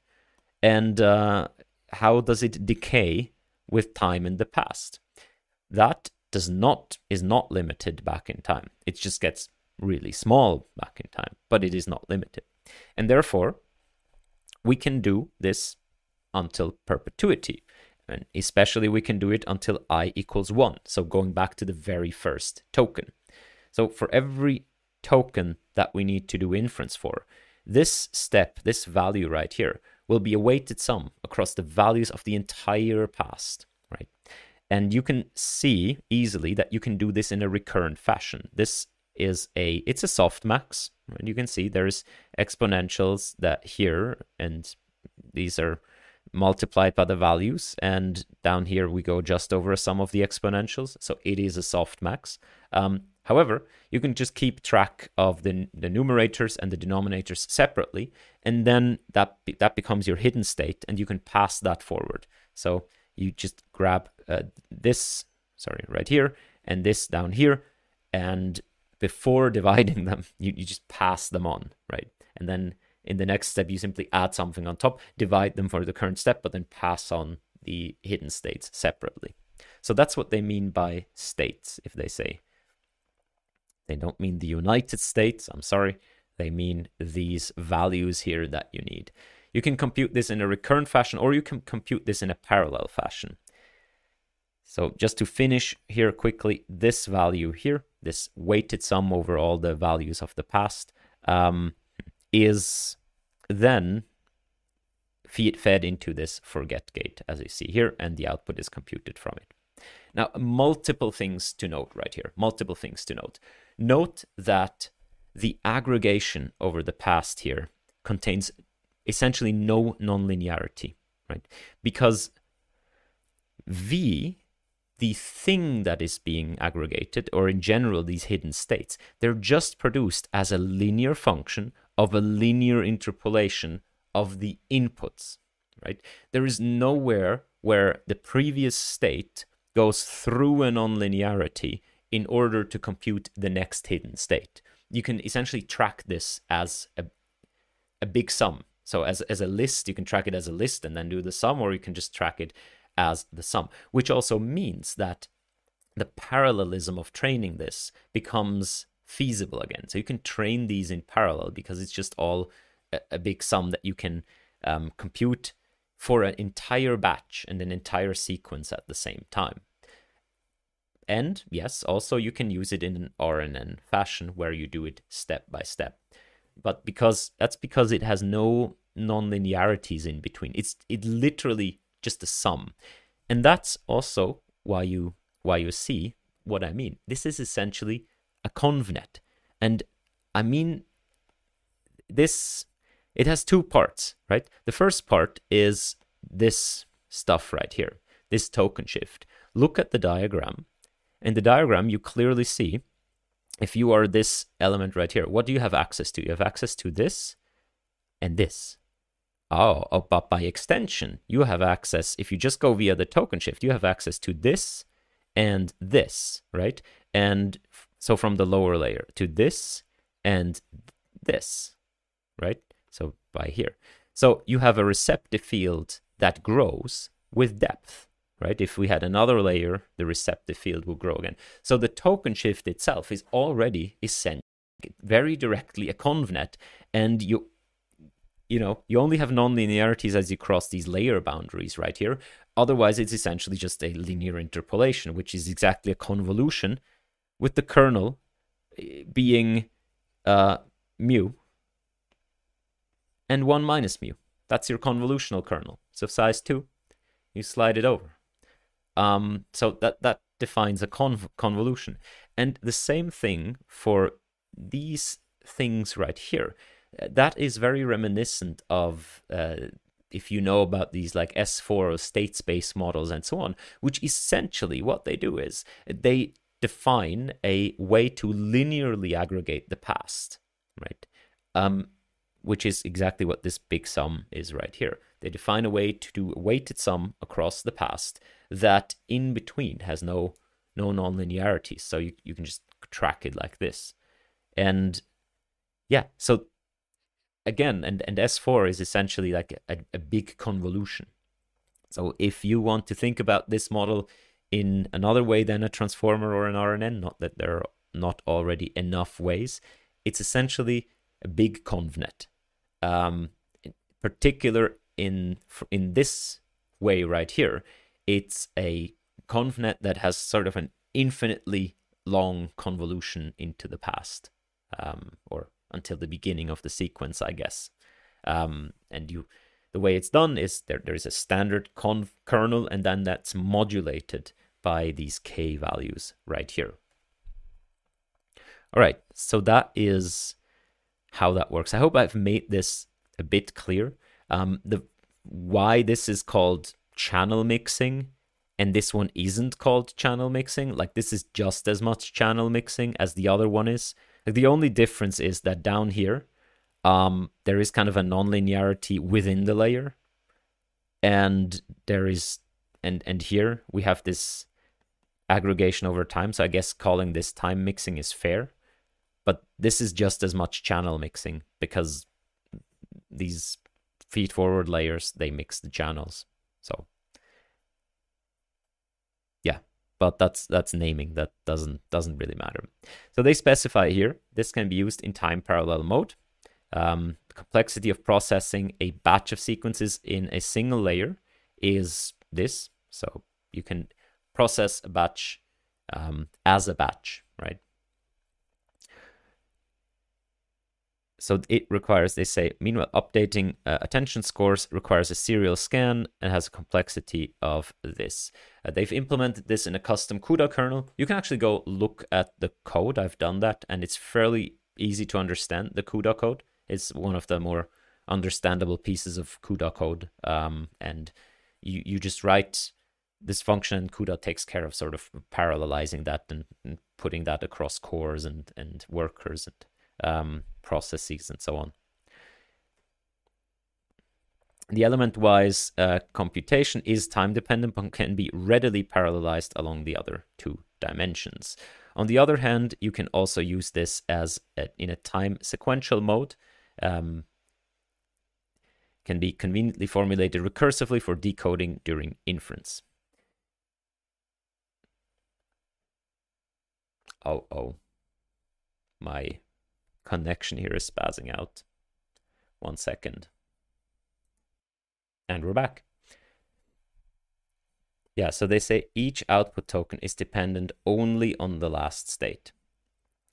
and uh, how does it decay with time in the past. That does not is not limited back in time. It just gets really small back in time, but it is not limited. And therefore, we can do this until perpetuity. And especially we can do it until i equals 1. So going back to the very first token. So for every token that we need to do inference for, this step, this value right here, will be a weighted sum across the values of the entire past, right? And you can see easily that you can do this in a recurrent fashion. This is a it's a softmax and you can see there's exponentials that here and these are multiplied by the values and down here we go just over a sum of the exponentials so it is a softmax um, however you can just keep track of the, the numerators and the denominators separately and then that be, that becomes your hidden state and you can pass that forward. So you just grab uh, this sorry right here and this down here and before (laughs) dividing them, you, you just pass them on, right? And then in the next step, you simply add something on top, divide them for the current step, but then pass on the hidden states separately. So that's what they mean by states, if they say. They don't mean the United States, I'm sorry. They mean these values here that you need. You can compute this in a recurrent fashion or you can compute this in a parallel fashion. So just to finish here quickly, this value here, this weighted sum over all the values of the past, um, is then fed into this forget gate, as you see here, and the output is computed from it. Now, multiple things to note right here. Multiple things to note. Note that the aggregation over the past here contains essentially no nonlinearity, right? Because V, the thing that is being aggregated, or in general these hidden states, they're just produced as a linear function of a linear interpolation of the inputs, right? There is nowhere where the previous state goes through a nonlinearity in order to compute the next hidden state. You can essentially track this as a, a big sum. So as, as a list, you can track it as a list and then do the sum, or you can just track it as the sum, which also means that the parallelism of training this becomes feasible again. So you can train these in parallel because it's just all a, a big sum that you can um, compute for an entire batch and an entire sequence at the same time. And yes, also you can use it in an RNN fashion where you do it step by step. But because that's because it has no non-linearities in between. It's it literally just a sum. And that's also why you why you see what I mean. This is essentially a convnet. And I mean this it has two parts, right? The first part is this stuff right here, this token shift. Look at the diagram. In the diagram, you clearly see if you are this element right here, what do you have access to? You have access to this and this. Oh, oh, but by extension, you have access, if you just go via the token shift, you have access to this and this, right? And so from the lower layer to this and this, right? So by here. So you have a receptive field that grows with depth, right? If we had another layer, the receptive field will grow again. So the token shift itself is already essentially very directly a convnet, and you you know you only have non-linearities as you cross these layer boundaries right here. Otherwise, it's essentially just a linear interpolation, which is exactly a convolution with the kernel eh, being uh, mu and 1 minus mu. That's your convolutional kernel. So size 2, you slide it over. Um, so that, that defines a conv- convolution. And the same thing for these things right here. That is very reminiscent of, uh, if you know about these like S4 or state space models and so on, which essentially what they do is they define a way to linearly aggregate the past, right? Um, which is exactly what this big sum is right here. They define a way to do a weighted sum across the past that in between has no no nonlinearity. So you, you can just track it like this. And yeah, so again, and, and S4 is essentially like a, a big convolution. So if you want to think about this model in another way than a transformer or an RNN, not that there are not already enough ways, it's essentially a big convnet um, in particular in in this way right here, it's a convnet that has sort of an infinitely long convolution into the past, um, or until the beginning of the sequence, I guess. Um, and you, the way it's done is there there is a standard conv kernel, and then that's modulated by these k values right here. All right, so that is how that works. I hope I've made this a bit clear. Um, the why this is called channel mixing and this one isn't called channel mixing. Like this is just as much channel mixing as the other one is. The only difference is that down here, um, there is kind of a nonlinearity within the layer, and there is and and here we have this aggregation over time. So I guess calling this time mixing is fair. But this is just as much channel mixing because these feed forward layers, they mix the channels. So yeah, but that's that's naming that doesn't doesn't really matter. So they specify here this can be used in time parallel mode. Um, complexity of processing a batch of sequences in a single layer is this. So you can process a batch um, as a batch, right? So it requires, they say, meanwhile, updating uh, attention scores requires a serial scan and has a complexity of this. Uh, they've implemented this in a custom CUDA kernel. You can actually go look at the code. I've done that, and it's fairly easy to understand the CUDA code. It's one of the more understandable pieces of CUDA code. Um, and you, you just write this function and CUDA takes care of sort of parallelizing that and, and putting that across cores and, and workers and um, processes and so on. The element-wise uh, computation is time-dependent but can be readily parallelized along the other two dimensions. On the other hand, you can also use this as a, in a time sequential mode. Um, can be conveniently formulated recursively for decoding during inference. Oh, oh. My connection here is spazzing out. One second. And we're back. Yeah, so they say each output token is dependent only on the last state,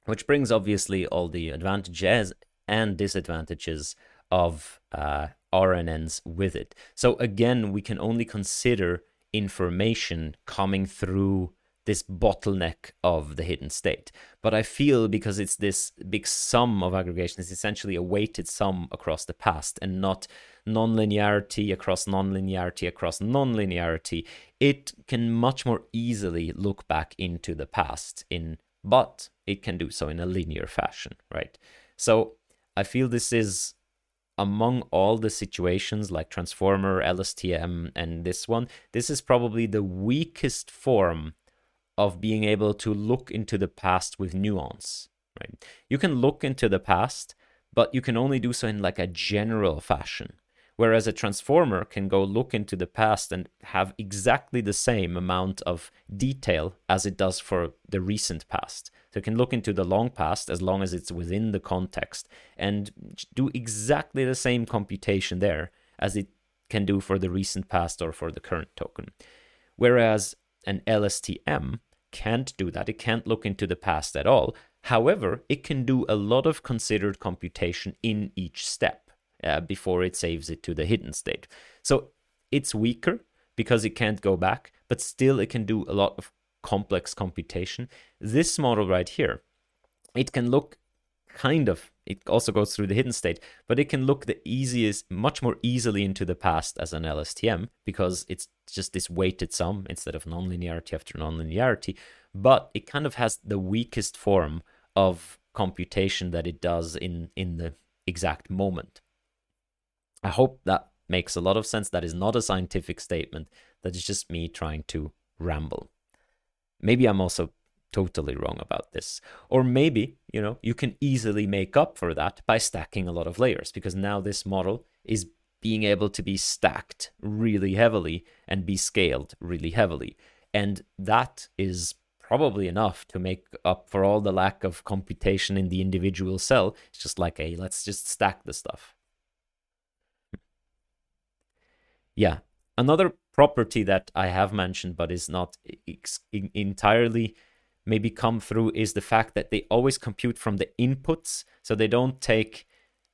which brings obviously all the advantages and disadvantages of uh, RNNs with it. So again, we can only consider information coming through this bottleneck of the hidden state. But I feel because it's this big sum of aggregation, it's essentially a weighted sum across the past and not nonlinearity across nonlinearity across nonlinearity, it can much more easily look back into the past in but it can do so in a linear fashion, right? So I feel this is among all the situations like transformer, LSTM, and this one, this is probably the weakest form of being able to look into the past with nuance, right? You can look into the past, but you can only do so in like a general fashion. Whereas a transformer can go look into the past and have exactly the same amount of detail as it does for the recent past. So it can look into the long past as long as it's within the context and do exactly the same computation there as it can do for the recent past or for the current token. Whereas an LSTM can't do that. It can't look into the past at all. However, it can do a lot of considered computation in each step uh, before it saves it to the hidden state. So it's weaker because it can't go back, but still it can do a lot of complex computation. This model right here, it can look kind of it also goes through the hidden state but it can look the easiest much more easily into the past as an lstm because it's just this weighted sum instead of nonlinearity after nonlinearity but it kind of has the weakest form of computation that it does in in the exact moment. I hope that makes a lot of sense. That is not a scientific statement. That is just me trying to ramble. Maybe i'm also totally wrong about this. Or maybe, you know, you can easily make up for that by stacking a lot of layers because now this model is being able to be stacked really heavily and be scaled really heavily. And that is probably enough to make up for all the lack of computation in the individual cell. It's just like, hey, let's just stack the stuff. Yeah. Another property that I have mentioned but is not entirely maybe come through is the fact that they always compute from the inputs, so they don't take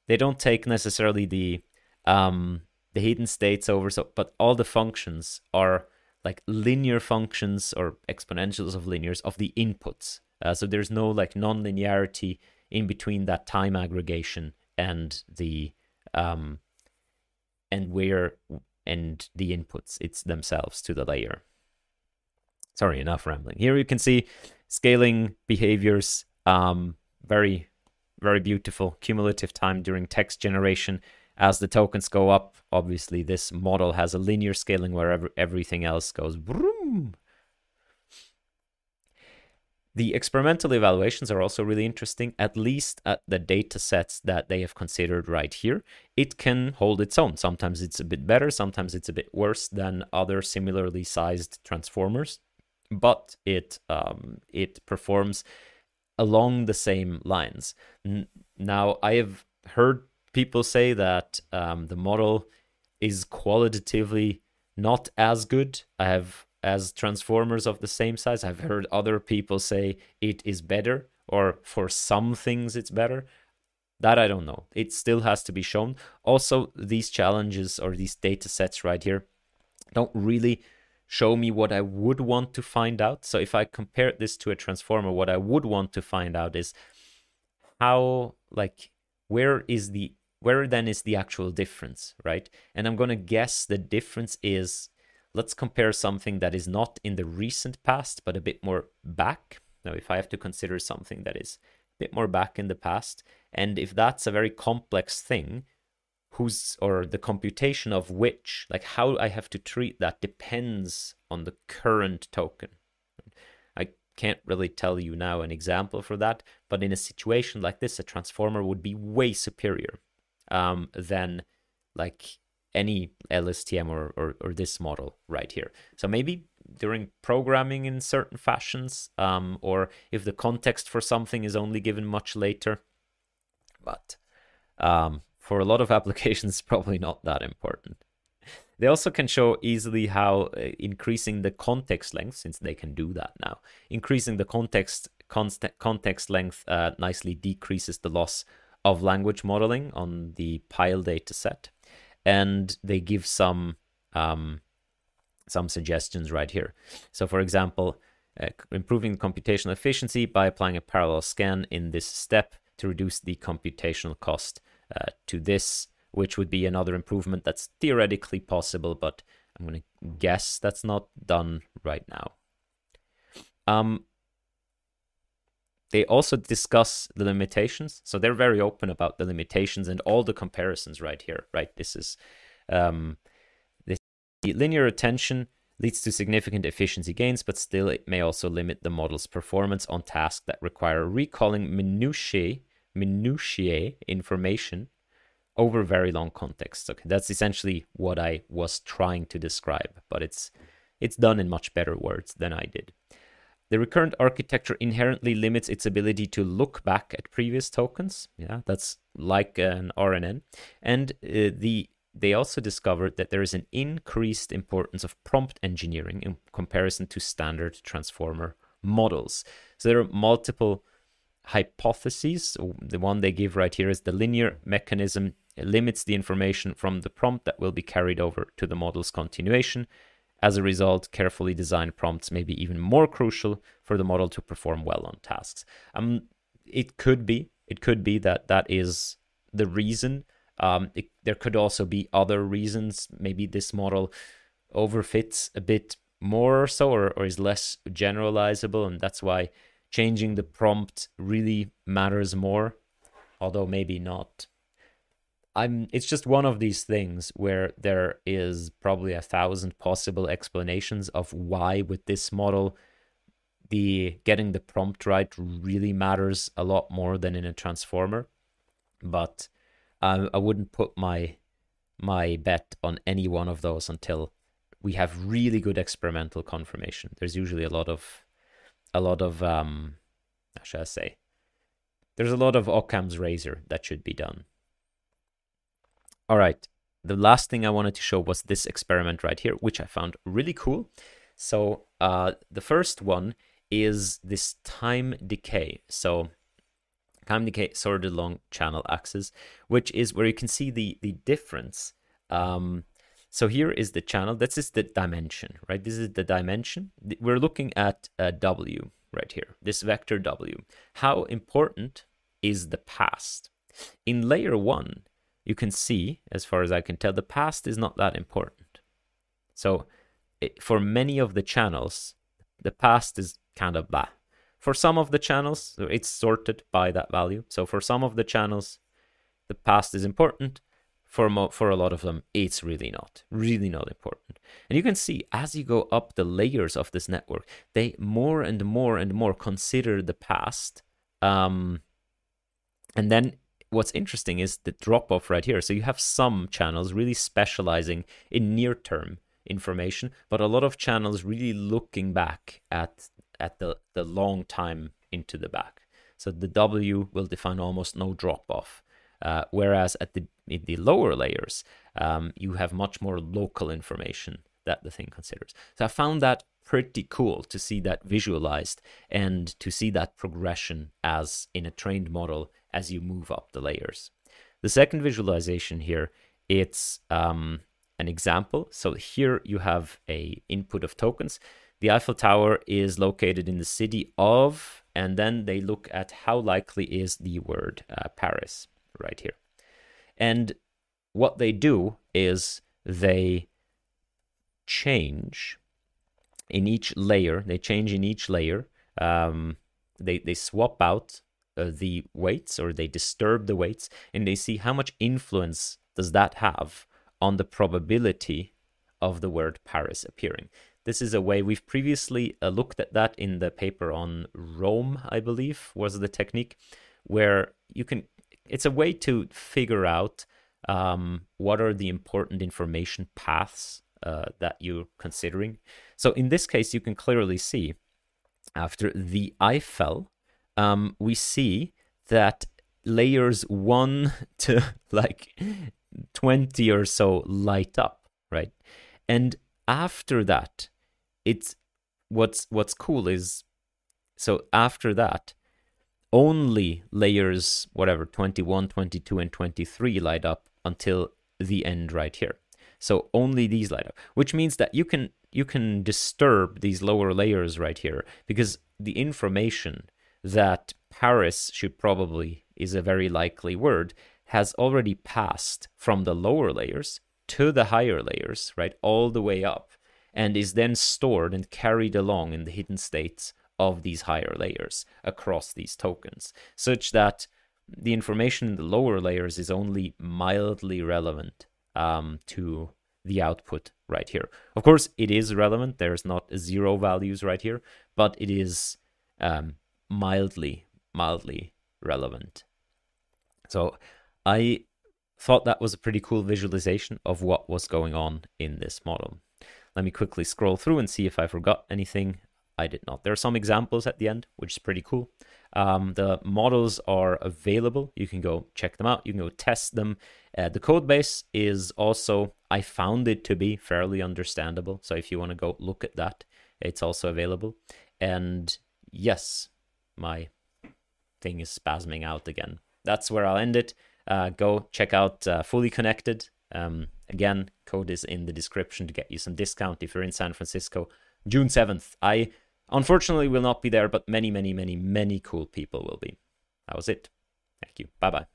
they don't take necessarily the um, the hidden states over. So, but all the functions are like linear functions or exponentials of linears of the inputs. Uh, so there's no like non-linearity in between that time aggregation and the um, and where and the inputs it's themselves to the layer. Sorry, enough rambling. Here you can see scaling behaviors, um, very, very beautiful. Cumulative time during text generation. As the tokens go up, obviously this model has a linear scaling where everything else goes vroom. The experimental evaluations are also really interesting, at least at the data sets that they have considered right here. It can hold its own. Sometimes it's a bit better, sometimes it's a bit worse than other similarly sized transformers but it um, it performs along the same lines. N- now, I have heard people say that um, the model is qualitatively not as good. I have as transformers of the same size. I've heard other people say it is better, or for some things it's better. That I don't know. It still has to be shown. Also, these challenges or these data sets right here don't really show me what I would want to find out. So if I compare this to a transformer, what I would want to find out is how, like, where is the where then is the actual difference, right? And I'm going to guess the difference is let's compare something that is not in the recent past, but a bit more back. Now, if I have to consider something that is a bit more back in the past, and if that's a very complex thing, who's or the computation of which, like how I have to treat that depends on the current token. I can't really tell you now an example for that, but in a situation like this, a transformer would be way superior um, than like any LSTM or, or, or this model right here. So maybe during programming in certain fashions, um, or if the context for something is only given much later. But um, for a lot of (laughs) applications, probably not that important. They also can show easily how uh, increasing the context length, since they can do that now, increasing the context context length uh, nicely decreases the loss of language modeling on the pile data set. And they give some um, some suggestions right here. So for example, uh, improving computational efficiency by applying a parallel scan in this step to reduce the computational cost uh, to this, which would be another improvement that's theoretically possible, but I'm going to guess that's not done right now. Um, they also discuss the limitations, so they're very open about the limitations and all the comparisons right here. Right, this is um, this linear attention leads to significant efficiency gains, but still it may also limit the model's performance on tasks that require recalling minutiae minutiae information over very long contexts. Okay, that's essentially what I was trying to describe, but it's it's done in much better words than I did. The recurrent architecture inherently limits its ability to look back at previous tokens. Yeah, that's like an RNN. And uh, the they also discovered that there is an increased importance of prompt engineering in comparison to standard transformer models. So there are multiple hypotheses. The one they give right here is the linear mechanism limits the information from the prompt that will be carried over to the model's continuation. As a result, carefully designed prompts may be even more crucial for the model to perform well on tasks. Um, it could be, it could be that that is the reason. Um, it, there could also be other reasons. Maybe this model overfits a bit more or so, or, or is less generalizable, and that's why changing the prompt really matters more, although maybe not. I'm it's just one of these things where there is probably a thousand possible explanations of why with this model the getting the prompt right really matters a lot more than in a transformer but I, I wouldn't put my my bet on any one of those until we have really good experimental confirmation there's usually a lot of a lot of um how should I say? There's a lot of Occam's razor that should be done. All right. The last thing I wanted to show was this experiment right here, which I found really cool. So uh, the first one is this time decay. So time decay sorted along channel axis, which is where you can see the the difference. Um, so here is the channel. This is the dimension, right? This is the dimension. We're looking at W right here, this vector W. How important is the past? In layer one, you can see, as far as I can tell, the past is not that important. So it, for many of the channels, the past is kind of blah. For some of the channels, it's sorted by that value. So for some of the channels, the past is important for mo- for a lot of them it's really not really not important. And you can see as you go up the layers of this network they more and more and more consider the past um, and then what's interesting is the drop off right here. So you have some channels really specializing in near term information but a lot of channels really looking back at at the the long time into the back. So the w will define almost no drop off uh, whereas at the in the lower layers, um, you have much more local information that the thing considers. So I found that pretty cool to see that visualized and to see that progression as in a trained model as you move up the layers. The second visualization here, it's um, an example. So here you have a input of tokens. The Eiffel Tower is located in the city of, and then they look at how likely is the word uh, Paris right here. And what they do is they change in each layer. They change in each layer. Um, they they swap out uh, the weights or they disturb the weights, and they see how much influence does that have on the probability of the word Paris appearing. This is a way we've previously uh, looked at that in the paper on ROME, I believe, was the technique, where you can. It's a way to figure out um, what are the important information paths uh, that you're considering. So in this case, you can clearly see after the Eiffel, um, we see that layers one (laughs) to like 20 or so light up, right? And after that, it's what's what's cool is so after that, only layers whatever 21, 22 and 23 light up until the end right here. So only these light up, which means that you can you can disturb these lower layers right here because the information that Paris should probably is a very likely word has already passed from the lower layers to the higher layers, right, all the way up, and is then stored and carried along in the hidden states of these higher layers across these tokens, such that the information in the lower layers is only mildly relevant um, to the output right here. Of course, it is relevant. There's not zero values right here, but it is um, mildly, mildly relevant. So I thought that was a pretty cool visualization of what was going on in this model. Let me quickly scroll through and see if I forgot anything. I did not. There are some examples at the end, which is pretty cool. Um, the models are available. You can go check them out. You can go test them. Uh, the code base is also, I found it to be fairly understandable. So if you want to go look at that, it's also available. And yes, my thing is spasming out again. That's where I'll end it. Uh, go check out uh, Fully Connected. Um, again, code is in the description to get you some discount if you're in San Francisco. June 7th. I unfortunately we will not be there, but many, many, many, many cool people will be. That was it. Thank you. Bye bye.